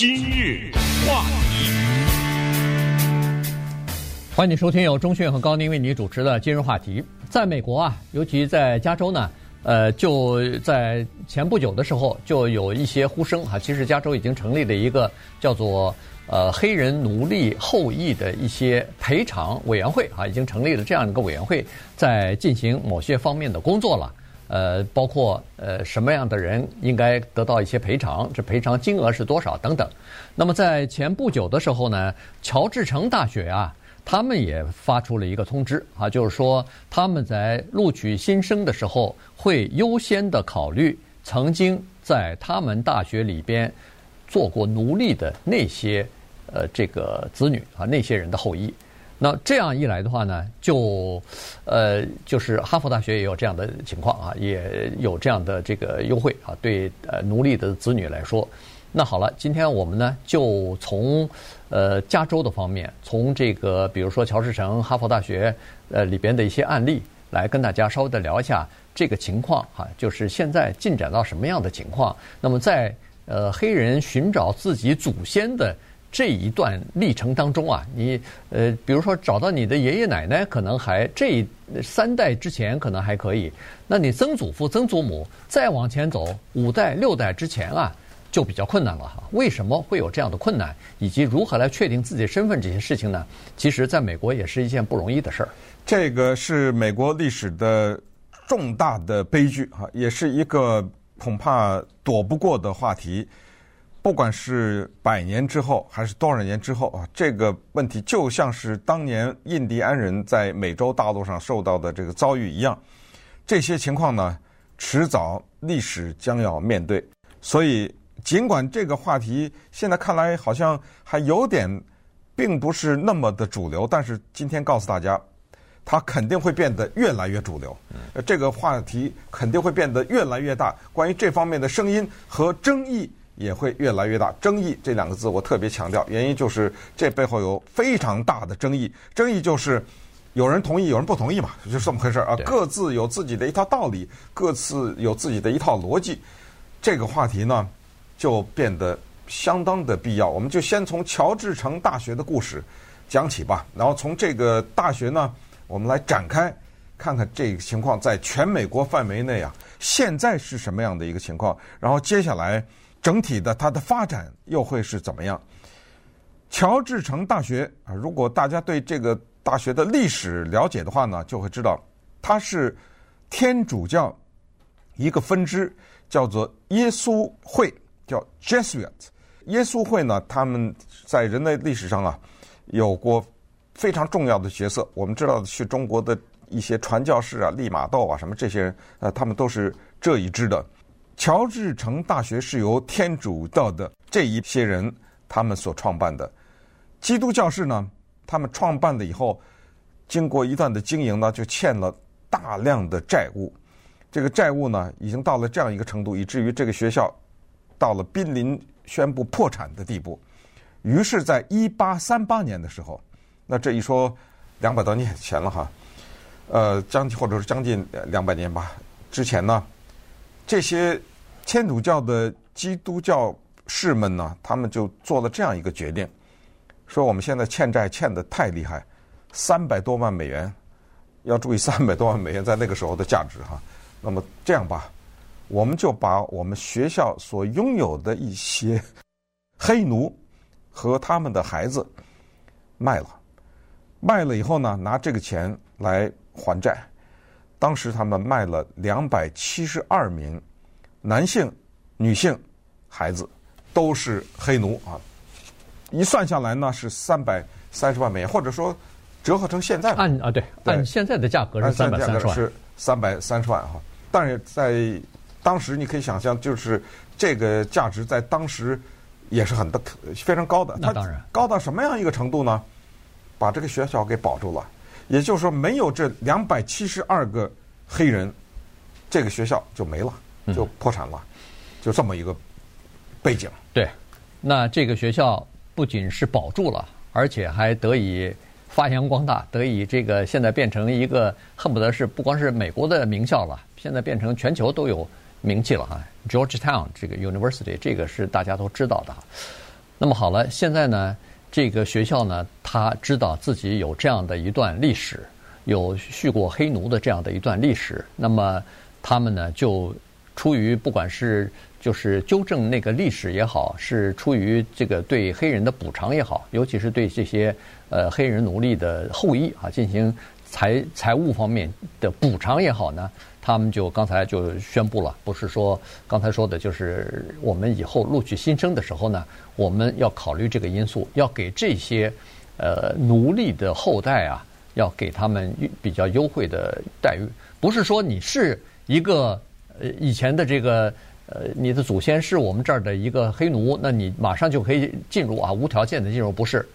今日话题，欢迎收听由钟讯和高宁为你主持的今日话题。在美国啊，尤其在加州呢，呃，就在前不久的时候，就有一些呼声哈。其实加州已经成立了一个叫做呃黑人奴隶后裔的一些赔偿委员会啊，已经成立了这样一个委员会，在进行某些方面的工作了。呃，包括呃什么样的人应该得到一些赔偿，这赔偿金额是多少等等。那么在前不久的时候呢，乔治城大学啊，他们也发出了一个通知啊，就是说他们在录取新生的时候会优先的考虑曾经在他们大学里边做过奴隶的那些呃这个子女啊，那些人的后裔。那这样一来的话呢，就，呃，就是哈佛大学也有这样的情况啊，也有这样的这个优惠啊，对呃奴隶的子女来说。那好了，今天我们呢就从呃加州的方面，从这个比如说乔治城、哈佛大学呃里边的一些案例，来跟大家稍微的聊一下这个情况哈，就是现在进展到什么样的情况。那么在呃黑人寻找自己祖先的。这一段历程当中啊，你呃，比如说找到你的爷爷奶奶，可能还这三代之前可能还可以，那你曾祖父、曾祖母再往前走五代、六代之前啊，就比较困难了哈。为什么会有这样的困难，以及如何来确定自己身份这些事情呢？其实，在美国也是一件不容易的事儿。这个是美国历史的重大的悲剧哈，也是一个恐怕躲不过的话题。不管是百年之后还是多少年之后啊，这个问题就像是当年印第安人在美洲大陆上受到的这个遭遇一样，这些情况呢，迟早历史将要面对。所以，尽管这个话题现在看来好像还有点并不是那么的主流，但是今天告诉大家，它肯定会变得越来越主流。这个话题肯定会变得越来越大，关于这方面的声音和争议。也会越来越大。争议这两个字我特别强调，原因就是这背后有非常大的争议。争议就是有人同意，有人不同意嘛，就是这么回事啊。各自有自己的一套道理，各自有自己的一套逻辑。这个话题呢，就变得相当的必要。我们就先从乔治城大学的故事讲起吧，然后从这个大学呢，我们来展开看看这个情况在全美国范围内啊，现在是什么样的一个情况，然后接下来。整体的它的发展又会是怎么样？乔治城大学啊，如果大家对这个大学的历史了解的话呢，就会知道它是天主教一个分支，叫做耶稣会，叫 Jesuit。耶稣会呢，他们在人类历史上啊有过非常重要的角色。我们知道去中国的一些传教士啊，利玛窦啊，什么这些人，呃，他们都是这一支的。乔治城大学是由天主教的这一些人他们所创办的，基督教士呢，他们创办了以后，经过一段的经营呢，就欠了大量的债务。这个债务呢，已经到了这样一个程度，以至于这个学校到了濒临宣布破产的地步。于是，在一八三八年的时候，那这一说两百多年前了哈，呃，将或者是将近两百年吧之前呢，这些。天主教的基督教士们呢，他们就做了这样一个决定，说我们现在欠债欠得太厉害，三百多万美元，要注意三百多万美元在那个时候的价值哈。那么这样吧，我们就把我们学校所拥有的一些黑奴和他们的孩子卖了，卖了以后呢，拿这个钱来还债。当时他们卖了两百七十二名。男性、女性、孩子都是黑奴啊！一算下来呢，是三百三十万美元，或者说折合成现在按啊对，对按现在的价格是三百三十万，是三百三十万哈。但是在当时，你可以想象，就是这个价值在当时也是很的非常高的。那当然，高到什么样一个程度呢？把这个学校给保住了，也就是说，没有这两百七十二个黑人，这个学校就没了。就破产了，就这么一个背景。对，那这个学校不仅是保住了，而且还得以发扬光大，得以这个现在变成一个恨不得是不光是美国的名校了，现在变成全球都有名气了哈。Georgetown 这个 University 这个是大家都知道的。那么好了，现在呢，这个学校呢，他知道自己有这样的一段历史，有蓄过黑奴的这样的一段历史。那么他们呢，就出于不管是就是纠正那个历史也好，是出于这个对黑人的补偿也好，尤其是对这些呃黑人奴隶的后裔啊进行财财务方面的补偿也好呢。他们就刚才就宣布了，不是说刚才说的，就是我们以后录取新生的时候呢，我们要考虑这个因素，要给这些呃奴隶的后代啊，要给他们比较优惠的待遇。不是说你是一个呃以前的这个呃你的祖先是我们这儿的一个黑奴，那你马上就可以进入啊，无条件的进入，不是，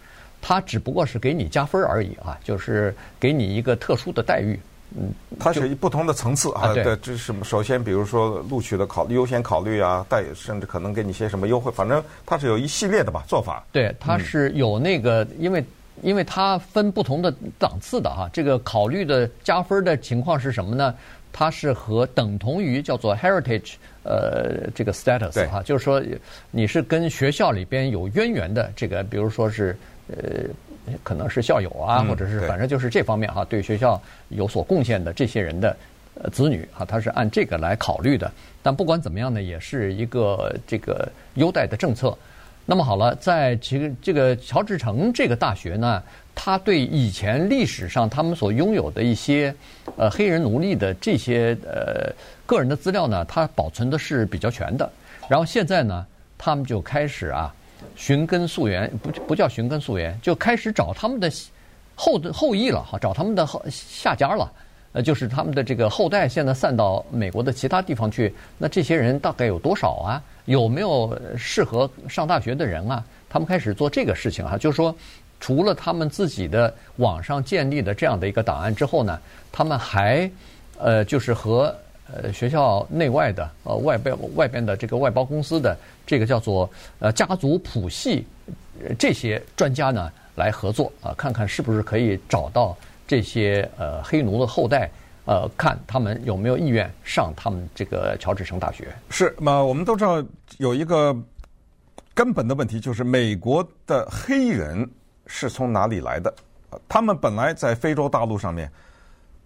他只不过是给你加分而已啊，就是给你一个特殊的待遇。嗯，它是不同的层次啊。对，这是首先，比如说录取的考优先考虑啊，带甚至可能给你些什么优惠，反正它是有一系列的吧做法。对，它是有那个，嗯、因为因为它分不同的档次的哈。这个考虑的加分的情况是什么呢？它是和等同于叫做 heritage 呃这个 status 哈，就是说你是跟学校里边有渊源的这个，比如说是呃。可能是校友啊，或者是反正就是这方面哈，对学校有所贡献的这些人的子女哈，他是按这个来考虑的。但不管怎么样呢，也是一个这个优待的政策。那么好了，在其实这个乔治城这个大学呢，他对以前历史上他们所拥有的一些呃黑人奴隶的这些呃个人的资料呢，他保存的是比较全的。然后现在呢，他们就开始啊。寻根溯源，不不叫寻根溯源，就开始找他们的后后裔了哈，找他们的后下家了，呃，就是他们的这个后代现在散到美国的其他地方去，那这些人大概有多少啊？有没有适合上大学的人啊？他们开始做这个事情哈，就是说，除了他们自己的网上建立的这样的一个档案之后呢，他们还呃，就是和。呃，学校内外的呃外边外边的这个外包公司的这个叫做呃家族谱系这些专家呢来合作啊，看看是不是可以找到这些呃黑奴的后代，呃，看他们有没有意愿上他们这个乔治城大学。是，那我们都知道有一个根本的问题，就是美国的黑人是从哪里来的？他们本来在非洲大陆上面。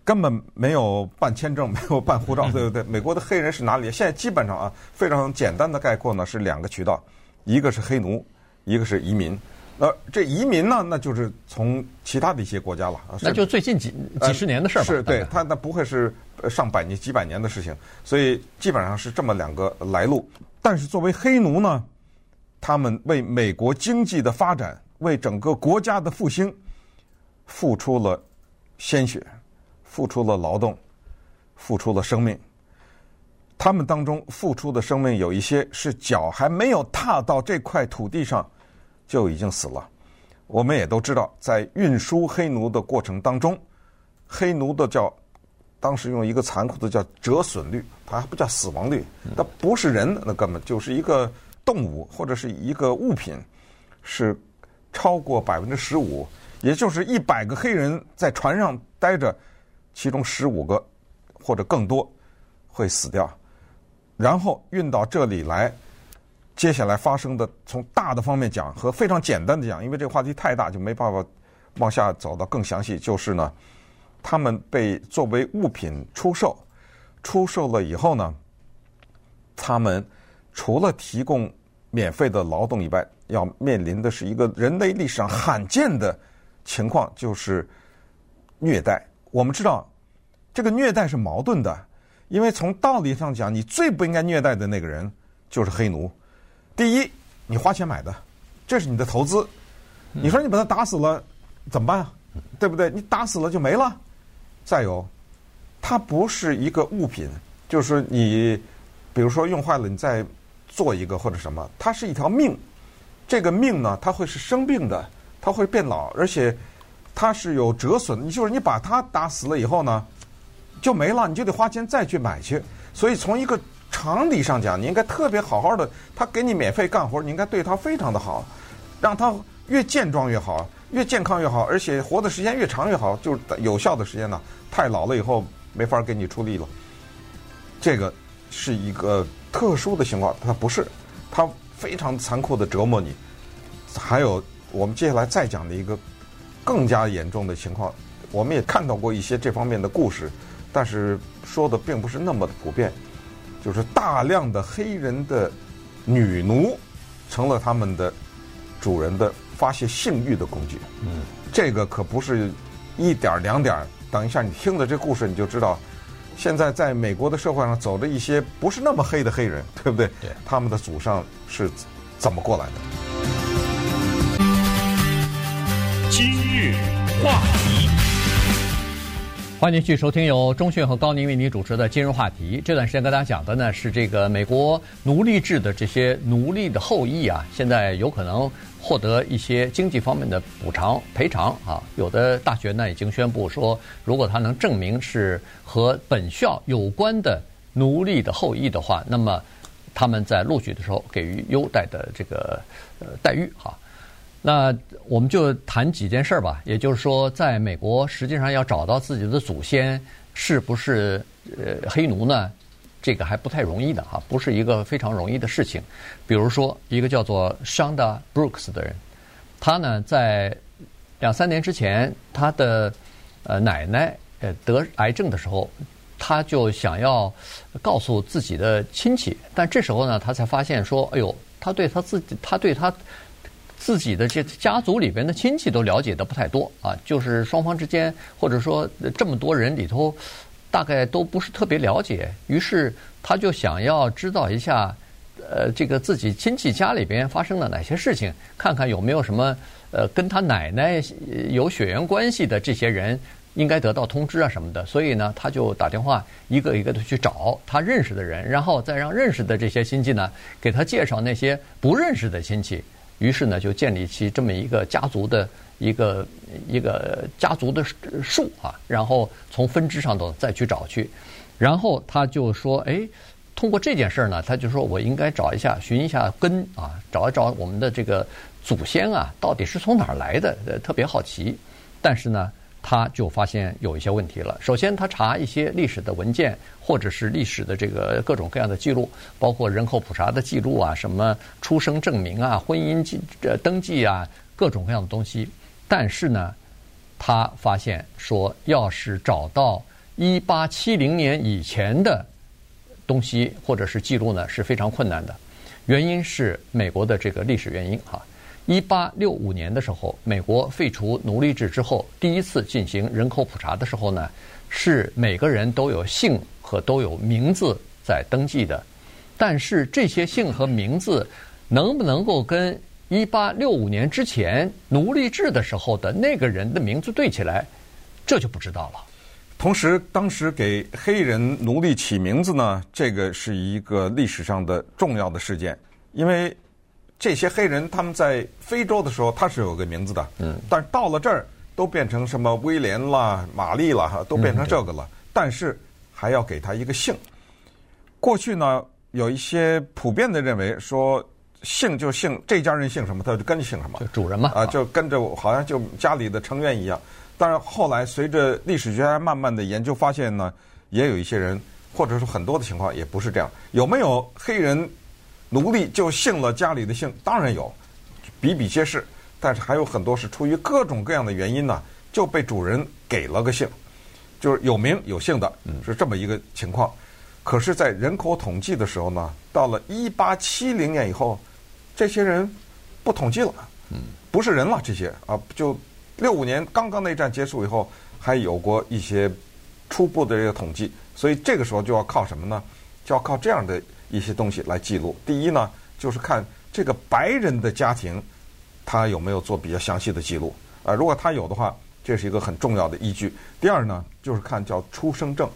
根本没有办签证，没有办护照，对不对？美国的黑人是哪里？现在基本上啊，非常简单的概括呢，是两个渠道，一个是黑奴，一个是移民。那这移民呢，那就是从其他的一些国家了。那就最近几几十年的事儿吧。是对，他那不会是上百年、几百年的事情，所以基本上是这么两个来路。但是作为黑奴呢，他们为美国经济的发展，为整个国家的复兴，付出了鲜血。付出了劳动，付出了生命。他们当中付出的生命有一些是脚还没有踏到这块土地上就已经死了。我们也都知道，在运输黑奴的过程当中，黑奴的叫当时用一个残酷的叫折损率，它还不叫死亡率，它不是人，那根本就是一个动物或者是一个物品，是超过百分之十五，也就是一百个黑人在船上待着。其中十五个或者更多会死掉，然后运到这里来。接下来发生的，从大的方面讲和非常简单的讲，因为这个话题太大，就没办法往下走到更详细。就是呢，他们被作为物品出售，出售了以后呢，他们除了提供免费的劳动以外，要面临的是一个人类历史上罕见的情况，就是虐待。我们知道，这个虐待是矛盾的，因为从道理上讲，你最不应该虐待的那个人就是黑奴。第一，你花钱买的，这是你的投资。你说你把他打死了，怎么办啊？对不对？你打死了就没了。再有，它不是一个物品，就是你，比如说用坏了，你再做一个或者什么，它是一条命。这个命呢，它会是生病的，它会变老，而且。它是有折损，你就是你把它打死了以后呢，就没了，你就得花钱再去买去。所以从一个常理上讲，你应该特别好好的，他给你免费干活，你应该对他非常的好，让他越健壮越好，越健康越好，而且活的时间越长越好，就是有效的时间呢。太老了以后没法给你出力了，这个是一个特殊的情况，它不是，它非常残酷的折磨你。还有我们接下来再讲的一个更加严重的情况，我们也看到过一些这方面的故事，但是说的并不是那么的普遍，就是大量的黑人的女奴成了他们的主人的发泄性欲的工具。嗯，这个可不是一点两点。等一下，你听了这故事你就知道，现在在美国的社会上走着一些不是那么黑的黑人，对不对？对，他们的祖上是怎么过来的？今日话题，欢迎继续收听由钟迅和高宁为您主持的《今日话题》。这段时间跟大家讲的呢是这个美国奴隶制的这些奴隶的后裔啊，现在有可能。获得一些经济方面的补偿赔偿啊，有的大学呢已经宣布说，如果他能证明是和本校有关的奴隶的后裔的话，那么他们在录取的时候给予优待的这个呃待遇哈。那我们就谈几件事儿吧，也就是说，在美国实际上要找到自己的祖先是不是呃黑奴呢？这个还不太容易的哈，不是一个非常容易的事情。比如说，一个叫做 Shonda Brooks 的人，他呢在两三年之前，他的呃奶奶呃得癌症的时候，他就想要告诉自己的亲戚，但这时候呢，他才发现说，哎呦，他对他自己，他对他自己的这家族里边的亲戚都了解的不太多啊，就是双方之间，或者说这么多人里头。大概都不是特别了解，于是他就想要知道一下，呃，这个自己亲戚家里边发生了哪些事情，看看有没有什么呃跟他奶奶有血缘关系的这些人应该得到通知啊什么的。所以呢，他就打电话一个一个的去找他认识的人，然后再让认识的这些亲戚呢给他介绍那些不认识的亲戚。于是呢，就建立起这么一个家族的。一个一个家族的树啊，然后从分支上头再去找去，然后他就说：“哎，通过这件事儿呢，他就说我应该找一下，寻一下根啊，找一找我们的这个祖先啊，到底是从哪儿来的？特别好奇。但是呢，他就发现有一些问题了。首先，他查一些历史的文件，或者是历史的这个各种各样的记录，包括人口普查的记录啊，什么出生证明啊、婚姻记呃登记啊，各种各样的东西。”但是呢，他发现说，要是找到一八七零年以前的东西或者是记录呢，是非常困难的。原因是美国的这个历史原因哈。一八六五年的时候，美国废除奴隶制之后，第一次进行人口普查的时候呢，是每个人都有姓和都有名字在登记的。但是这些姓和名字能不能够跟一八六五年之前奴隶制的时候的那个人的名字对起来，这就不知道了。同时，当时给黑人奴隶起名字呢，这个是一个历史上的重要的事件，因为这些黑人他们在非洲的时候他是有个名字的，嗯，但是到了这儿都变成什么威廉啦、玛丽啦，哈，都变成这个了，但是还要给他一个姓。过去呢，有一些普遍的认为说。姓就姓，这家人姓什么，他就跟着姓什么。就主人嘛，啊，就跟着，好像就家里的成员一样。但是，后来随着历史学家慢慢的研究，发现呢，也有一些人，或者说很多的情况也不是这样。有没有黑人奴隶就姓了家里的姓？当然有，比比皆是。但是还有很多是出于各种各样的原因呢，就被主人给了个姓，就是有名有姓的，是这么一个情况。可是，在人口统计的时候呢，到了一八七零年以后。这些人不统计了，不是人了。这些啊，就六五年刚刚内战结束以后，还有过一些初步的这个统计。所以这个时候就要靠什么呢？就要靠这样的一些东西来记录。第一呢，就是看这个白人的家庭，他有没有做比较详细的记录啊。如果他有的话，这是一个很重要的依据。第二呢，就是看叫出生证。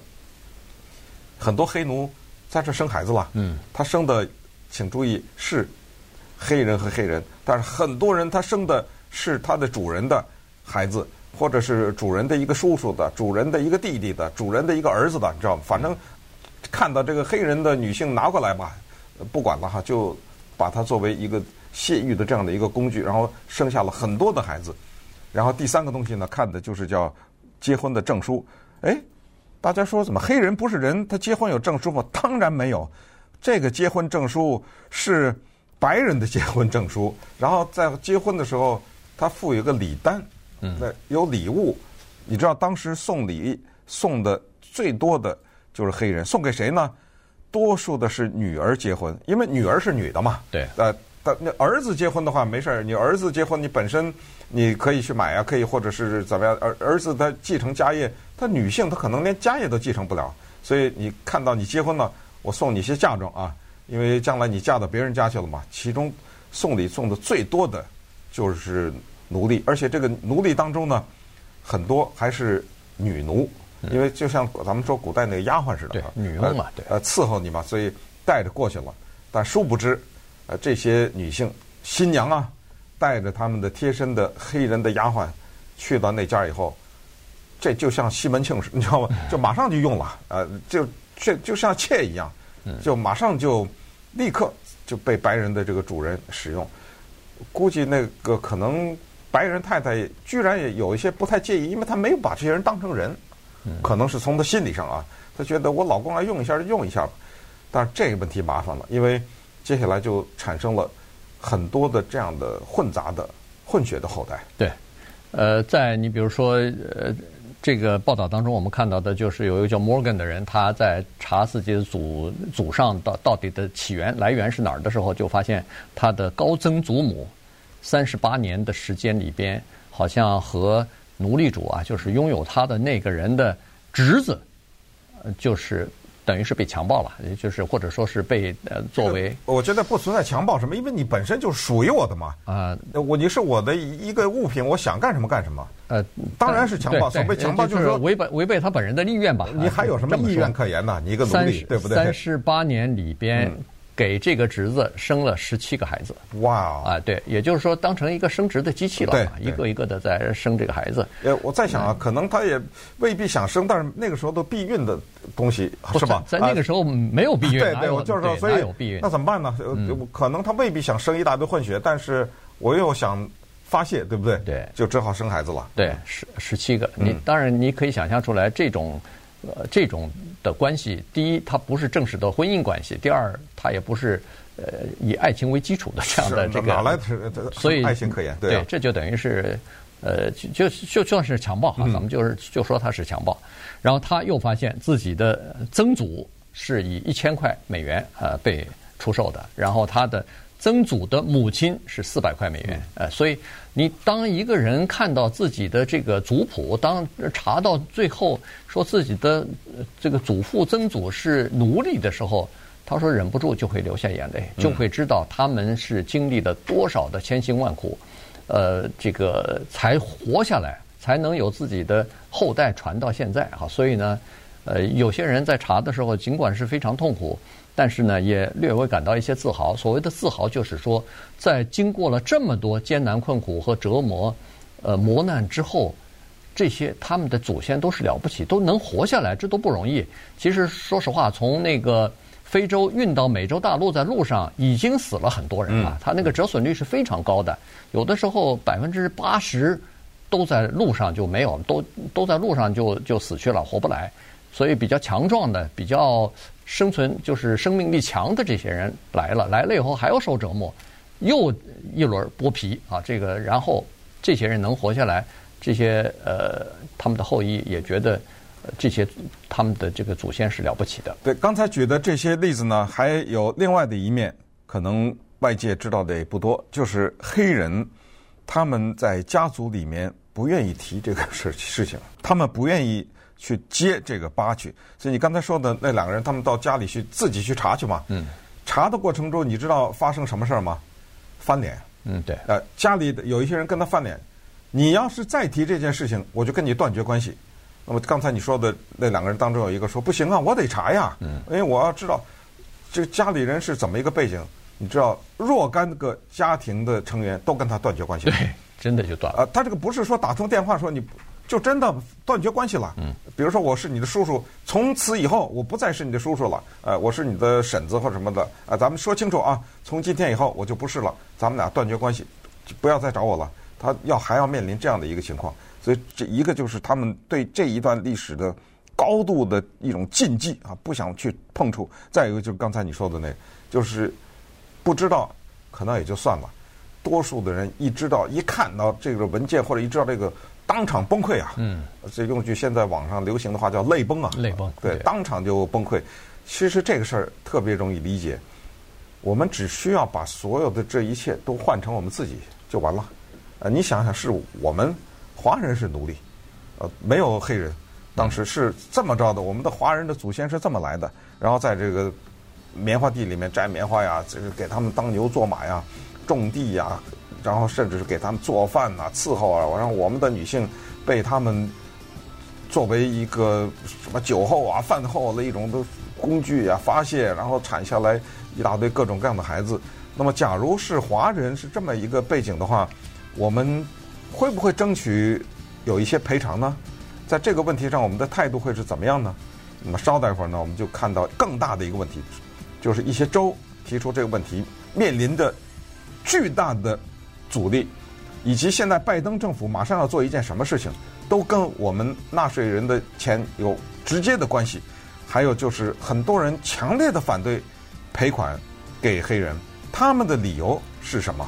很多黑奴在这生孩子了，嗯，他生的，请注意是。黑人和黑人，但是很多人他生的是他的主人的孩子，或者是主人的一个叔叔的、主人的一个弟弟的、主人的一个儿子的，你知道吗？反正看到这个黑人的女性拿过来吧，不管了哈，就把它作为一个泄欲的这样的一个工具，然后生下了很多的孩子。然后第三个东西呢，看的就是叫结婚的证书。哎，大家说怎么黑人不是人？他结婚有证书吗？当然没有，这个结婚证书是。白人的结婚证书，然后在结婚的时候，他附有一个礼单，嗯，有礼物。你知道当时送礼送的最多的就是黑人，送给谁呢？多数的是女儿结婚，因为女儿是女的嘛。对。呃，但那儿子结婚的话没事儿，你儿子结婚你本身你可以去买啊，可以或者是怎么样？儿儿子他继承家业，他女性他可能连家业都继承不了，所以你看到你结婚了，我送你一些嫁妆啊。因为将来你嫁到别人家去了嘛，其中送礼送的最多的就是奴隶，而且这个奴隶当中呢，很多还是女奴，因为就像咱们说古代那个丫鬟似的，女佣嘛，对，呃，伺候你嘛，所以带着过去了。但殊不知，呃，这些女性新娘啊，带着他们的贴身的黑人的丫鬟去到那家以后，这就像西门庆似的，你知道吗？就马上就用了，呃，就这就像妾一样。就马上就立刻就被白人的这个主人使用，估计那个可能白人太太居然也有一些不太介意，因为她没有把这些人当成人，可能是从他心理上啊，他觉得我老公来用一下就用一下吧。但是这个问题麻烦了，因为接下来就产生了很多的这样的混杂的混血的后代。对，呃，在你比如说呃。这个报道当中，我们看到的就是有一个叫 Morgan 的人，他在查自己的祖祖上到到底的起源来源是哪儿的时候，就发现他的高曾祖母三十八年的时间里边，好像和奴隶主啊，就是拥有他的那个人的侄子，就是。等于是被强暴了，也就是或者说是被呃作为，我觉得不存在强暴什么，因为你本身就属于我的嘛。啊，我你是我的一个物品，我想干什么干什么。呃，当然是强暴，所谓强暴就是说违背违背他本人的意愿吧。你还有什么意愿可言呢？你一个奴隶，对不对？三十八年里边。给这个侄子生了十七个孩子，哇！啊，对，也就是说当成一个生殖的机器了，对，一个一个的在生这个孩子。呃，我在想啊，可能他也未必想生，但是那个时候的避孕的东西是吧？在那个时候没有避孕，对对，我就是说，所以有避孕那怎么办呢？可能他未必想生一大堆混血，但是我又想发泄，对不对？对，就只好生孩子了。对，十十七个，你当然你可以想象出来这种。呃，这种的关系，第一，它不是正式的婚姻关系；第二，它也不是呃以爱情为基础的这样的这个。哪来所以爱情可言？对，对，这就等于是呃，就就就算是强暴哈，咱们就是就说他是强暴。然后他又发现自己的曾祖是以一千块美元呃被出售的，然后他的。曾祖的母亲是四百块美元，呃，所以你当一个人看到自己的这个族谱，当查到最后说自己的这个祖父、曾祖是奴隶的时候，他说忍不住就会流下眼泪，就会知道他们是经历了多少的千辛万苦，呃，这个才活下来，才能有自己的后代传到现在哈。所以呢，呃，有些人在查的时候，尽管是非常痛苦。但是呢，也略微感到一些自豪。所谓的自豪，就是说，在经过了这么多艰难困苦和折磨、呃磨难之后，这些他们的祖先都是了不起，都能活下来，这都不容易。其实，说实话，从那个非洲运到美洲大陆，在路上已经死了很多人了。他那个折损率是非常高的，有的时候百分之八十都在路上就没有，都都在路上就就死去了，活不来。所以比较强壮的，比较。生存就是生命力强的这些人来了，来了以后还要受折磨，又一轮剥皮啊！这个，然后这些人能活下来，这些呃，他们的后裔也觉得这些他们的这个祖先是了不起的。对，刚才举的这些例子呢，还有另外的一面，可能外界知道的也不多，就是黑人他们在家族里面不愿意提这个事事情，他们不愿意。去接这个疤去，所以你刚才说的那两个人，他们到家里去自己去查去嘛。嗯。查的过程中，你知道发生什么事儿吗？翻脸。嗯，对。呃，家里有一些人跟他翻脸，你要是再提这件事情，我就跟你断绝关系。那么刚才你说的那两个人当中有一个说不行啊，我得查呀。嗯。因为我要知道这个家里人是怎么一个背景，你知道若干个家庭的成员都跟他断绝关系。对，真的就断了。呃，他这个不是说打通电话说你。就真的断绝关系了。嗯，比如说我是你的叔叔，从此以后我不再是你的叔叔了。呃，我是你的婶子或什么的。啊，咱们说清楚啊，从今天以后我就不是了，咱们俩断绝关系，不要再找我了。他要还要面临这样的一个情况，所以这一个就是他们对这一段历史的高度的一种禁忌啊，不想去碰触。再一个就是刚才你说的那个，就是不知道可能也就算了。多数的人一知道、一看到这个文件或者一知道这个，当场崩溃啊！嗯，这用句现在网上流行的话叫“泪崩”啊，泪崩。对，当场就崩溃。其实这个事儿特别容易理解，我们只需要把所有的这一切都换成我们自己就完了。呃，你想想，是我们华人是奴隶，呃，没有黑人，当时是这么着的。我们的华人的祖先是这么来的，然后在这个棉花地里面摘棉花呀，这个给他们当牛做马呀。种地呀，然后甚至是给他们做饭呐、伺候啊，然后我们的女性被他们作为一个什么酒后啊、饭后的一种的工具啊发泄，然后产下来一大堆各种各样的孩子。那么，假如是华人是这么一个背景的话，我们会不会争取有一些赔偿呢？在这个问题上，我们的态度会是怎么样呢？那么稍待会儿呢，我们就看到更大的一个问题，就是一些州提出这个问题面临的。巨大的阻力，以及现在拜登政府马上要做一件什么事情，都跟我们纳税人的钱有直接的关系。还有就是很多人强烈的反对赔款给黑人，他们的理由是什么？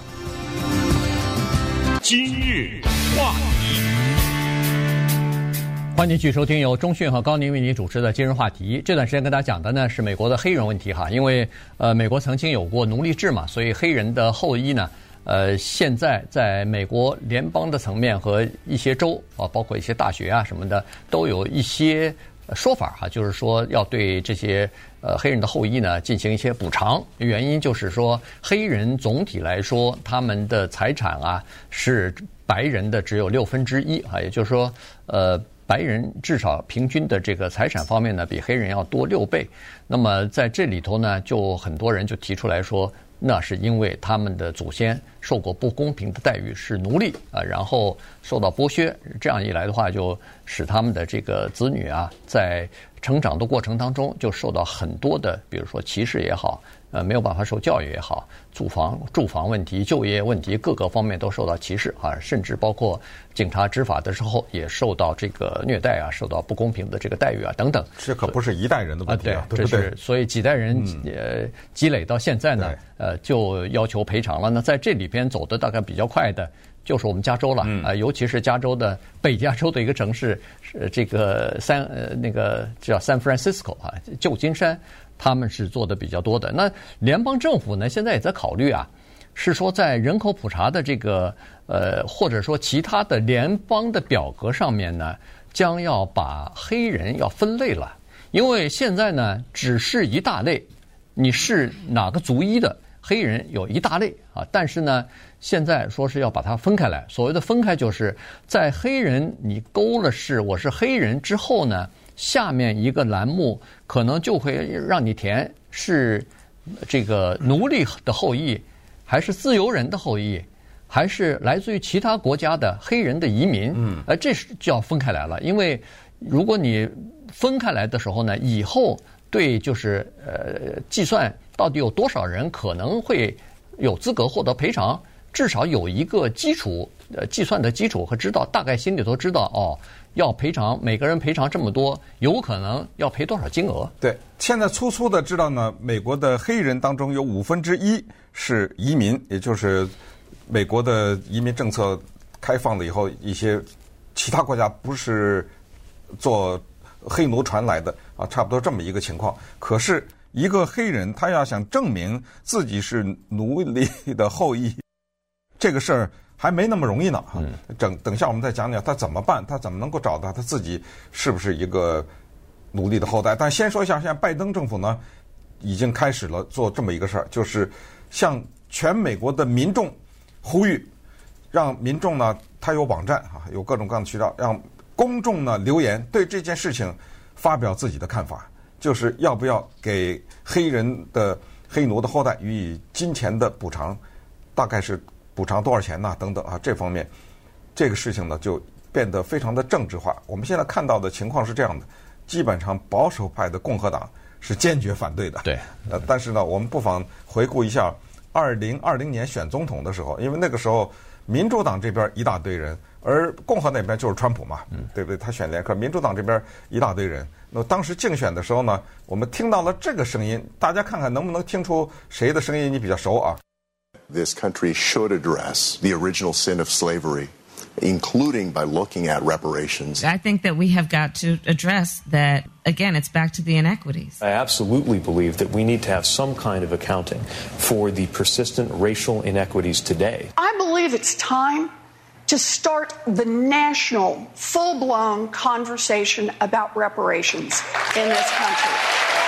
今日话题，欢迎继续收听由中讯和高宁为您主持的今日话题。这段时间跟大家讲的呢是美国的黑人问题哈，因为呃美国曾经有过奴隶制嘛，所以黑人的后裔呢，呃现在在美国联邦的层面和一些州啊，包括一些大学啊什么的，都有一些说法哈，就是说要对这些呃黑人的后裔呢进行一些补偿。原因就是说黑人总体来说他们的财产啊是白人的只有六分之一啊，也就是说呃。白人至少平均的这个财产方面呢，比黑人要多六倍。那么在这里头呢，就很多人就提出来说，那是因为他们的祖先受过不公平的待遇，是奴隶啊，然后受到剥削。这样一来的话，就使他们的这个子女啊，在成长的过程当中就受到很多的，比如说歧视也好。呃，没有办法受教育也好，住房住房问题、就业问题，各个方面都受到歧视啊，甚至包括警察执法的时候也受到这个虐待啊，受到不公平的这个待遇啊等等。这可不是一代人的问题啊，对，对不对？这是所以几代人呃积累到现在呢，呃，就要求赔偿了。那在这里边走的大概比较快的，就是我们加州了啊，尤其是加州的北加州的一个城市，是这个三呃那个叫 San Francisco 啊，旧金山。他们是做的比较多的。那联邦政府呢，现在也在考虑啊，是说在人口普查的这个呃，或者说其他的联邦的表格上面呢，将要把黑人要分类了。因为现在呢，只是一大类，你是哪个族裔的黑人有一大类啊。但是呢，现在说是要把它分开来。所谓的分开，就是在黑人你勾了是我是黑人之后呢。下面一个栏目可能就会让你填是这个奴隶的后裔，还是自由人的后裔，还是来自于其他国家的黑人的移民？嗯，呃，这是就要分开来了。因为如果你分开来的时候呢，以后对就是呃计算到底有多少人可能会有资格获得赔偿，至少有一个基础呃计算的基础和知道，大概心里头知道哦。要赔偿，每个人赔偿这么多，有可能要赔多少金额？对，现在粗粗的知道呢，美国的黑人当中有五分之一是移民，也就是美国的移民政策开放了以后，一些其他国家不是坐黑奴船来的啊，差不多这么一个情况。可是，一个黑人他要想证明自己是奴隶的后裔，这个事儿。还没那么容易呢，哈！等等下我们再讲讲他怎么办，他怎么能够找到他自己是不是一个奴隶的后代。但先说一下，现在拜登政府呢，已经开始了做这么一个事儿，就是向全美国的民众呼吁，让民众呢，他有网站啊，有各种各样的渠道，让公众呢留言，对这件事情发表自己的看法，就是要不要给黑人的黑奴的后代予以金钱的补偿，大概是。补偿多少钱呢？等等啊，这方面，这个事情呢就变得非常的政治化。我们现在看到的情况是这样的：基本上保守派的共和党是坚决反对的。对，呃，但是呢，我们不妨回顾一下二零二零年选总统的时候，因为那个时候民主党这边一大堆人，而共和那边就是川普嘛，嗯，对不对？他选连，可民主党这边一大堆人。那当时竞选的时候呢，我们听到了这个声音，大家看看能不能听出谁的声音你比较熟啊？This country should address the original sin of slavery. including by looking at reparations. I think that we have got to address that. Again, it's back to the inequities. I absolutely believe that we need to have some kind of accounting for the persistent racial inequities today. I believe it's time to start the national, full blown conversation about reparations in this country.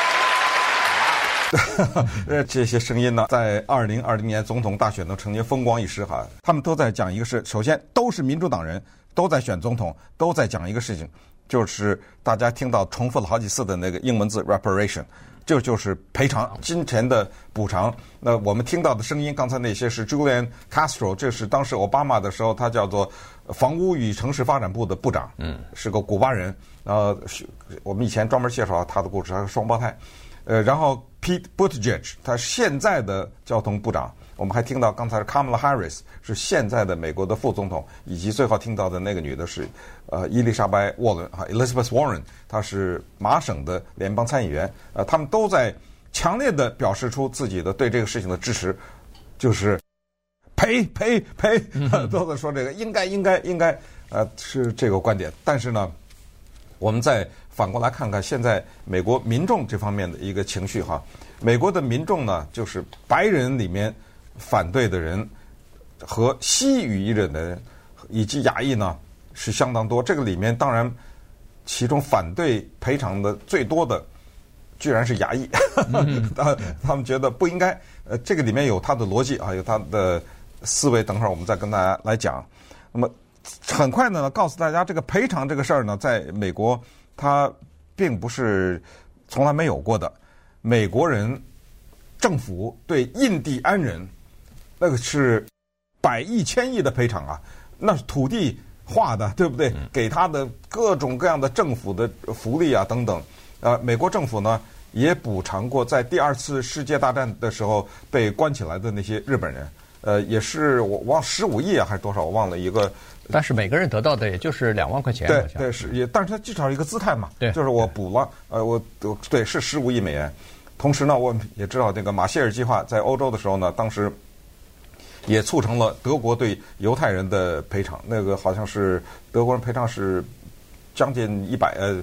呃，这些声音呢，在二零二零年总统大选都曾经风光一时哈。他们都在讲一个事，首先都是民主党人，都在选总统，都在讲一个事情，就是大家听到重复了好几次的那个英文字 reparation，这就是赔偿，金钱的补偿。那我们听到的声音，刚才那些是 Julian Castro，这是当时奥巴马的时候，他叫做房屋与城市发展部的部长，嗯，是个古巴人。然后我们以前专门介绍他的故事，他是双胞胎。呃，然后 Pete Buttigieg 他是现在的交通部长，我们还听到刚才是 Kamala Harris 是现在的美国的副总统，以及最后听到的那个女的是呃伊丽莎白沃伦啊 Elizabeth Warren，她是麻省的联邦参议员，呃，他们都在强烈的表示出自己的对这个事情的支持，就是赔赔赔，都在说这个应该应该应该，呃，是这个观点，但是呢，我们在。反过来看看现在美国民众这方面的一个情绪哈，美国的民众呢，就是白人里面反对的人和西语裔人的人以及亚裔呢是相当多。这个里面当然，其中反对赔偿的最多的居然是亚裔，他他们觉得不应该。呃，这个里面有他的逻辑啊，有他的思维。等会儿我们再跟大家来讲。那么很快呢，告诉大家这个赔偿这个事儿呢，在美国。他并不是从来没有过的。美国人政府对印第安人那个是百亿、千亿的赔偿啊，那是土地划的，对不对？给他的各种各样的政府的福利啊等等。呃，美国政府呢也补偿过在第二次世界大战的时候被关起来的那些日本人。呃，也是我忘十五亿啊，还是多少？我忘了一个。但是每个人得到的也就是两万块钱。对对是，也但是他至少一个姿态嘛。对，就是我补了，呃，我对是十五亿美元。同时呢，我们也知道这个马歇尔计划在欧洲的时候呢，当时也促成了德国对犹太人的赔偿。那个好像是德国人赔偿是将近一百呃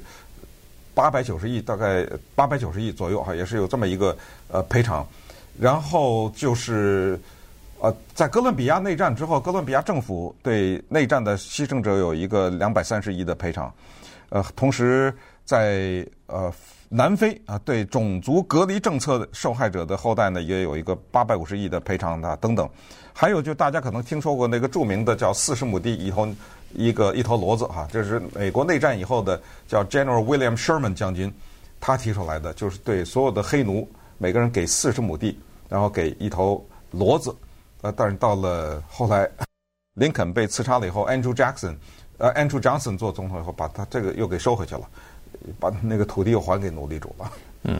八百九十亿，大概八百九十亿左右哈，也是有这么一个呃赔偿。然后就是。呃，在哥伦比亚内战之后，哥伦比亚政府对内战的牺牲者有一个两百三十亿的赔偿。呃，同时在呃南非啊，对种族隔离政策的受害者的后代呢，也有一个八百五十亿的赔偿的等等。还有就大家可能听说过那个著名的叫四十亩地一头一个一头骡子哈，这是美国内战以后的叫 General William Sherman 将军他提出来的，就是对所有的黑奴每个人给四十亩地，然后给一头骡子。呃，但是到了后来，林肯被刺杀了以后，Andrew Jackson，呃，Andrew Johnson 做总统以后，把他这个又给收回去了，把那个土地又还给奴隶主了。嗯，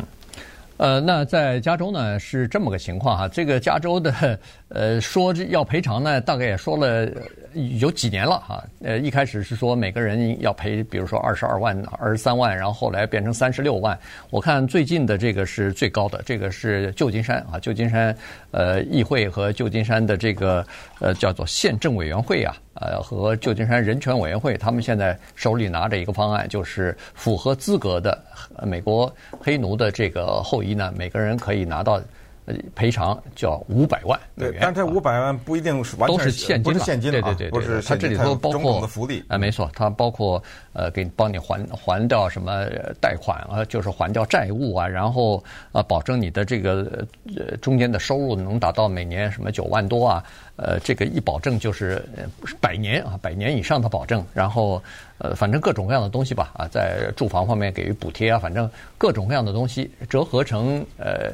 呃，那在加州呢是这么个情况哈，这个加州的呃说要赔偿呢，大概也说了。有几年了哈，呃，一开始是说每个人要赔，比如说二十二万、二十三万，然后后来变成三十六万。我看最近的这个是最高的，这个是旧金山啊，旧金山呃议会和旧金山的这个呃叫做宪政委员会啊，呃和旧金山人权委员会，他们现在手里拿着一个方案，就是符合资格的美国黑奴的这个后裔呢，每个人可以拿到。赔偿叫五百万美元，对，但这五百万不一定是完全都是现金，不是现金，对对对，不是它这里头包括的福利啊，没错，它包括呃，给帮你还还掉什么贷款啊，就是还掉债务啊，然后啊，保证你的这个呃中间的收入能达到每年什么九万多啊，呃，这个一保证就是百年啊，百年以上的保证，然后呃，反正各种各样的东西吧啊，在住房方面给予补贴啊，反正各种各样的东西折合成呃。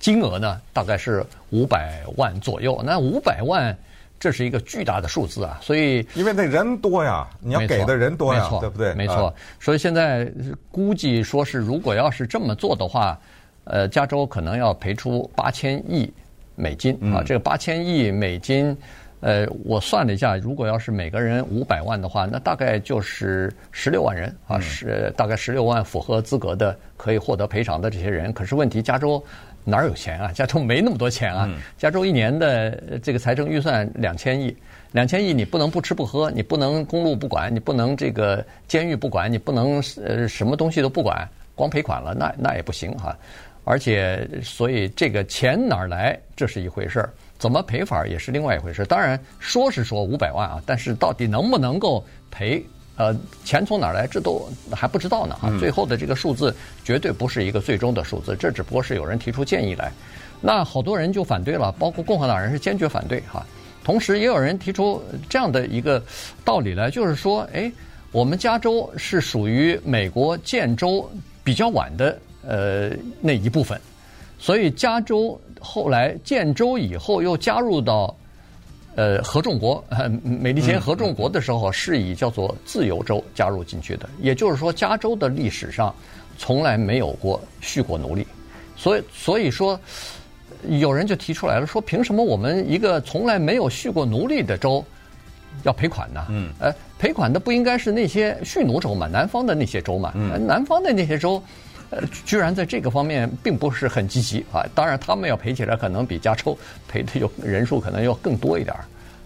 金额呢，大概是五百万左右。那五百万，这是一个巨大的数字啊！所以，因为那人多呀，你要给的人多呀，对不对？没错。所以现在估计说是，如果要是这么做的话，呃，加州可能要赔出八千亿美金啊。这个八千亿美金，呃，我算了一下，如果要是每个人五百万的话，那大概就是十六万人啊，是大概十六万符合资格的可以获得赔偿的这些人。可是问题，加州。哪有钱啊？加州没那么多钱啊！加州一年的这个财政预算两千亿，两千亿你不能不吃不喝，你不能公路不管，你不能这个监狱不管，你不能呃什么东西都不管，光赔款了那那也不行哈。而且所以这个钱哪儿来，这是一回事儿，怎么赔法也是另外一回事儿。当然说是说五百万啊，但是到底能不能够赔？呃，钱从哪儿来，这都还不知道呢啊！最后的这个数字绝对不是一个最终的数字，这只不过是有人提出建议来。那好多人就反对了，包括共和党人是坚决反对哈。同时也有人提出这样的一个道理来，就是说，哎，我们加州是属于美国建州比较晚的呃那一部分，所以加州后来建州以后又加入到。呃，合众国，美利坚合众国的时候是以叫做自由州加入进去的，也就是说，加州的历史上从来没有过蓄过奴隶，所以所以说，有人就提出来了，说凭什么我们一个从来没有蓄过奴隶的州要赔款呢？嗯，呃，赔款的不应该是那些蓄奴州嘛，南方的那些州嘛，南方的那些州。呃，居然在这个方面并不是很积极啊！当然，他们要赔起来，可能比加州赔的有人数可能要更多一点儿。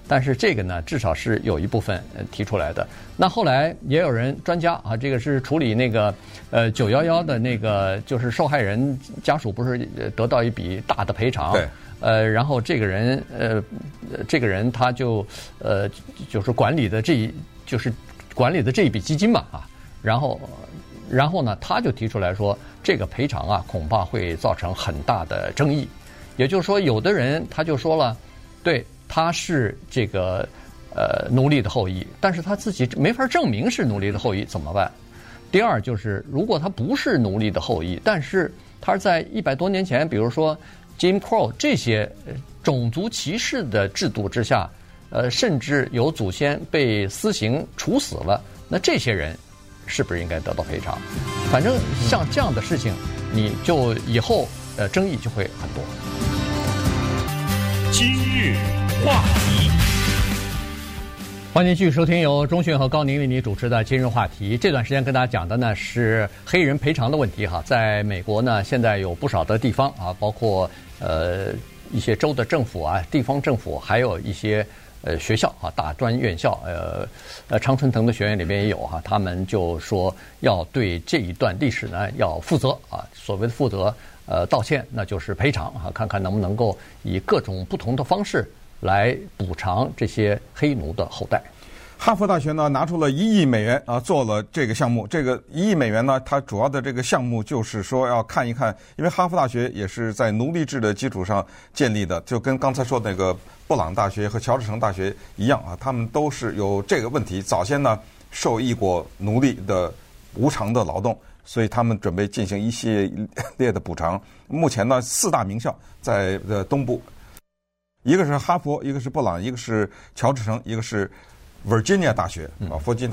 但是这个呢，至少是有一部分提出来的。那后来也有人专家啊，这个是处理那个呃九幺幺的那个，就是受害人家属不是得到一笔大的赔偿？对。呃，然后这个人呃，这个人他就呃，就是管理的这一就是管理的这一笔基金嘛啊，然后。然后呢，他就提出来说，这个赔偿啊，恐怕会造成很大的争议。也就是说，有的人他就说了，对，他是这个呃奴隶的后裔，但是他自己没法证明是奴隶的后裔，怎么办？第二就是，如果他不是奴隶的后裔，但是他是在一百多年前，比如说 Jim Crow 这些种族歧视的制度之下，呃，甚至有祖先被私刑处死了，那这些人。是不是应该得到赔偿？反正像这样的事情，你就以后呃争议就会很多。今日话题，欢迎继续收听由钟迅和高宁为你主持的《今日话题》。这段时间跟大家讲的呢是黑人赔偿的问题哈，在美国呢现在有不少的地方啊，包括呃一些州的政府啊、地方政府，还有一些。呃，学校啊，大专院校，呃，呃，常春藤的学院里边也有哈，他们就说要对这一段历史呢要负责啊，所谓的负责，呃，道歉，那就是赔偿啊，看看能不能够以各种不同的方式来补偿这些黑奴的后代。哈佛大学呢拿出了一亿美元啊，做了这个项目。这个一亿美元呢，它主要的这个项目就是说要看一看，因为哈佛大学也是在奴隶制的基础上建立的，就跟刚才说那个布朗大学和乔治城大学一样啊，他们都是有这个问题。早先呢受益过奴隶的无偿的劳动，所以他们准备进行一系列的补偿。目前呢，四大名校在的东部，一个是哈佛，一个是布朗，一个是乔治城，一个是。Virginia 大学啊，弗吉尼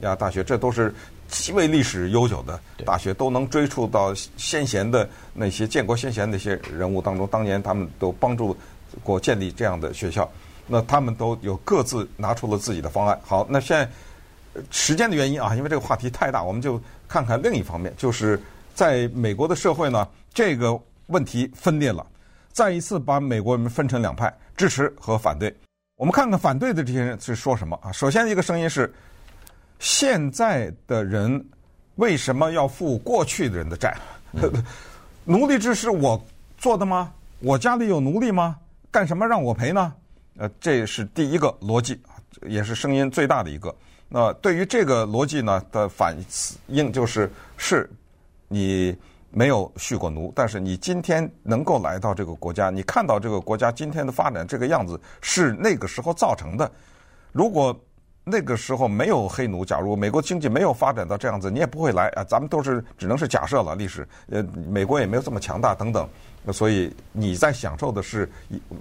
亚大学，这都是极为历史悠久的大学，都能追溯到先贤的那些建国先贤那些人物当中。当年他们都帮助过建立这样的学校，那他们都有各自拿出了自己的方案。好，那现在时间的原因啊，因为这个话题太大，我们就看看另一方面，就是在美国的社会呢，这个问题分裂了，再一次把美国人分成两派，支持和反对。我们看看反对的这些人是说什么啊？首先，一个声音是：现在的人为什么要负过去的人的债？奴隶制是我做的吗？我家里有奴隶吗？干什么让我赔呢？呃，这是第一个逻辑，也是声音最大的一个。那对于这个逻辑呢的反应就是：是你。没有蓄过奴，但是你今天能够来到这个国家，你看到这个国家今天的发展这个样子是那个时候造成的。如果那个时候没有黑奴，假如美国经济没有发展到这样子，你也不会来啊。咱们都是只能是假设了历史，呃，美国也没有这么强大等等。所以你在享受的是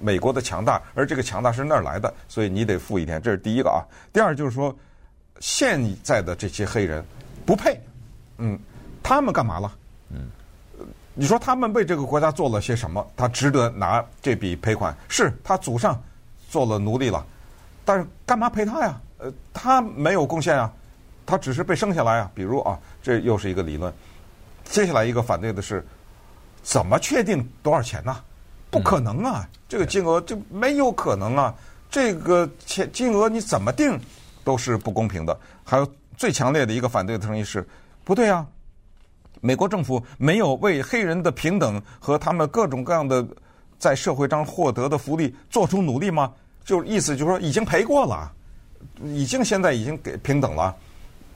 美国的强大，而这个强大是那儿来的，所以你得付一点。这是第一个啊。第二就是说，现在的这些黑人不配，嗯，他们干嘛了？嗯。你说他们为这个国家做了些什么？他值得拿这笔赔款？是他祖上做了奴隶了，但是干嘛赔他呀？呃，他没有贡献啊，他只是被生下来啊。比如啊，这又是一个理论。接下来一个反对的是，怎么确定多少钱呢？不可能啊，这个金额就没有可能啊。这个钱金额你怎么定都是不公平的。还有最强烈的一个反对的声音是，不对啊，美国政府没有为黑人的平等和他们各种各样的在社会上获得的福利做出努力吗？就意思就是说已经赔过了，已经现在已经给平等了，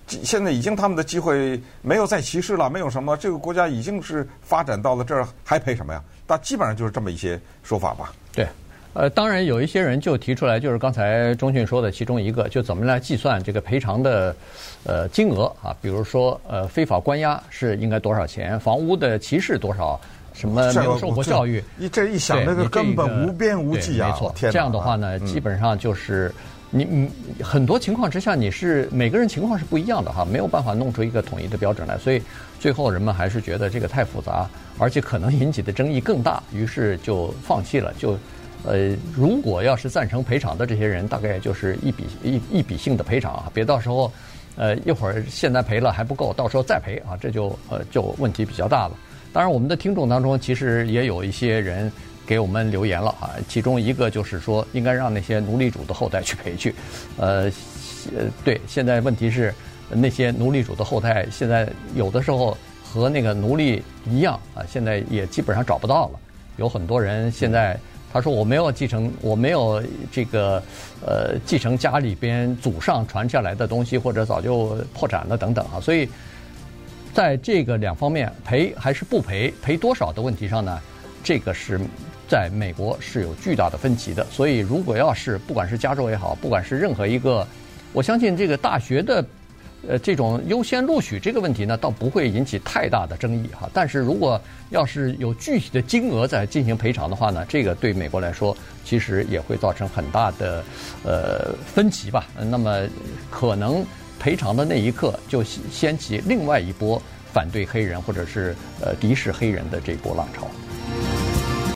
现在已经他们的机会没有再歧视了，没有什么，这个国家已经是发展到了这儿，还赔什么呀？但基本上就是这么一些说法吧。对。呃，当然有一些人就提出来，就是刚才钟迅说的其中一个，就怎么来计算这个赔偿的呃金额啊？比如说呃，非法关押是应该多少钱？房屋的歧视多少？什么没有受过教育？你这一想，那个根本无边无际啊！没错，这样的话呢，基本上就是你你很多情况之下，你是每个人情况是不一样的哈，没有办法弄出一个统一的标准来，所以最后人们还是觉得这个太复杂，而且可能引起的争议更大，于是就放弃了，就。呃，如果要是赞成赔偿的这些人，大概就是一笔一一笔性的赔偿啊，别到时候，呃，一会儿现在赔了还不够，到时候再赔啊，这就呃就问题比较大了。当然，我们的听众当中其实也有一些人给我们留言了啊，其中一个就是说，应该让那些奴隶主的后代去赔去。呃，呃，对，现在问题是那些奴隶主的后代现在有的时候和那个奴隶一样啊，现在也基本上找不到了，有很多人现在。他说：“我没有继承，我没有这个呃继承家里边祖上传下来的东西，或者早就破产了等等啊。所以，在这个两方面赔还是不赔，赔多少的问题上呢，这个是在美国是有巨大的分歧的。所以，如果要是不管是加州也好，不管是任何一个，我相信这个大学的。”呃，这种优先录取这个问题呢，倒不会引起太大的争议哈。但是如果要是有具体的金额在进行赔偿的话呢，这个对美国来说其实也会造成很大的呃分歧吧。那么可能赔偿的那一刻就掀起另外一波反对黑人或者是呃敌视黑人的这波浪潮。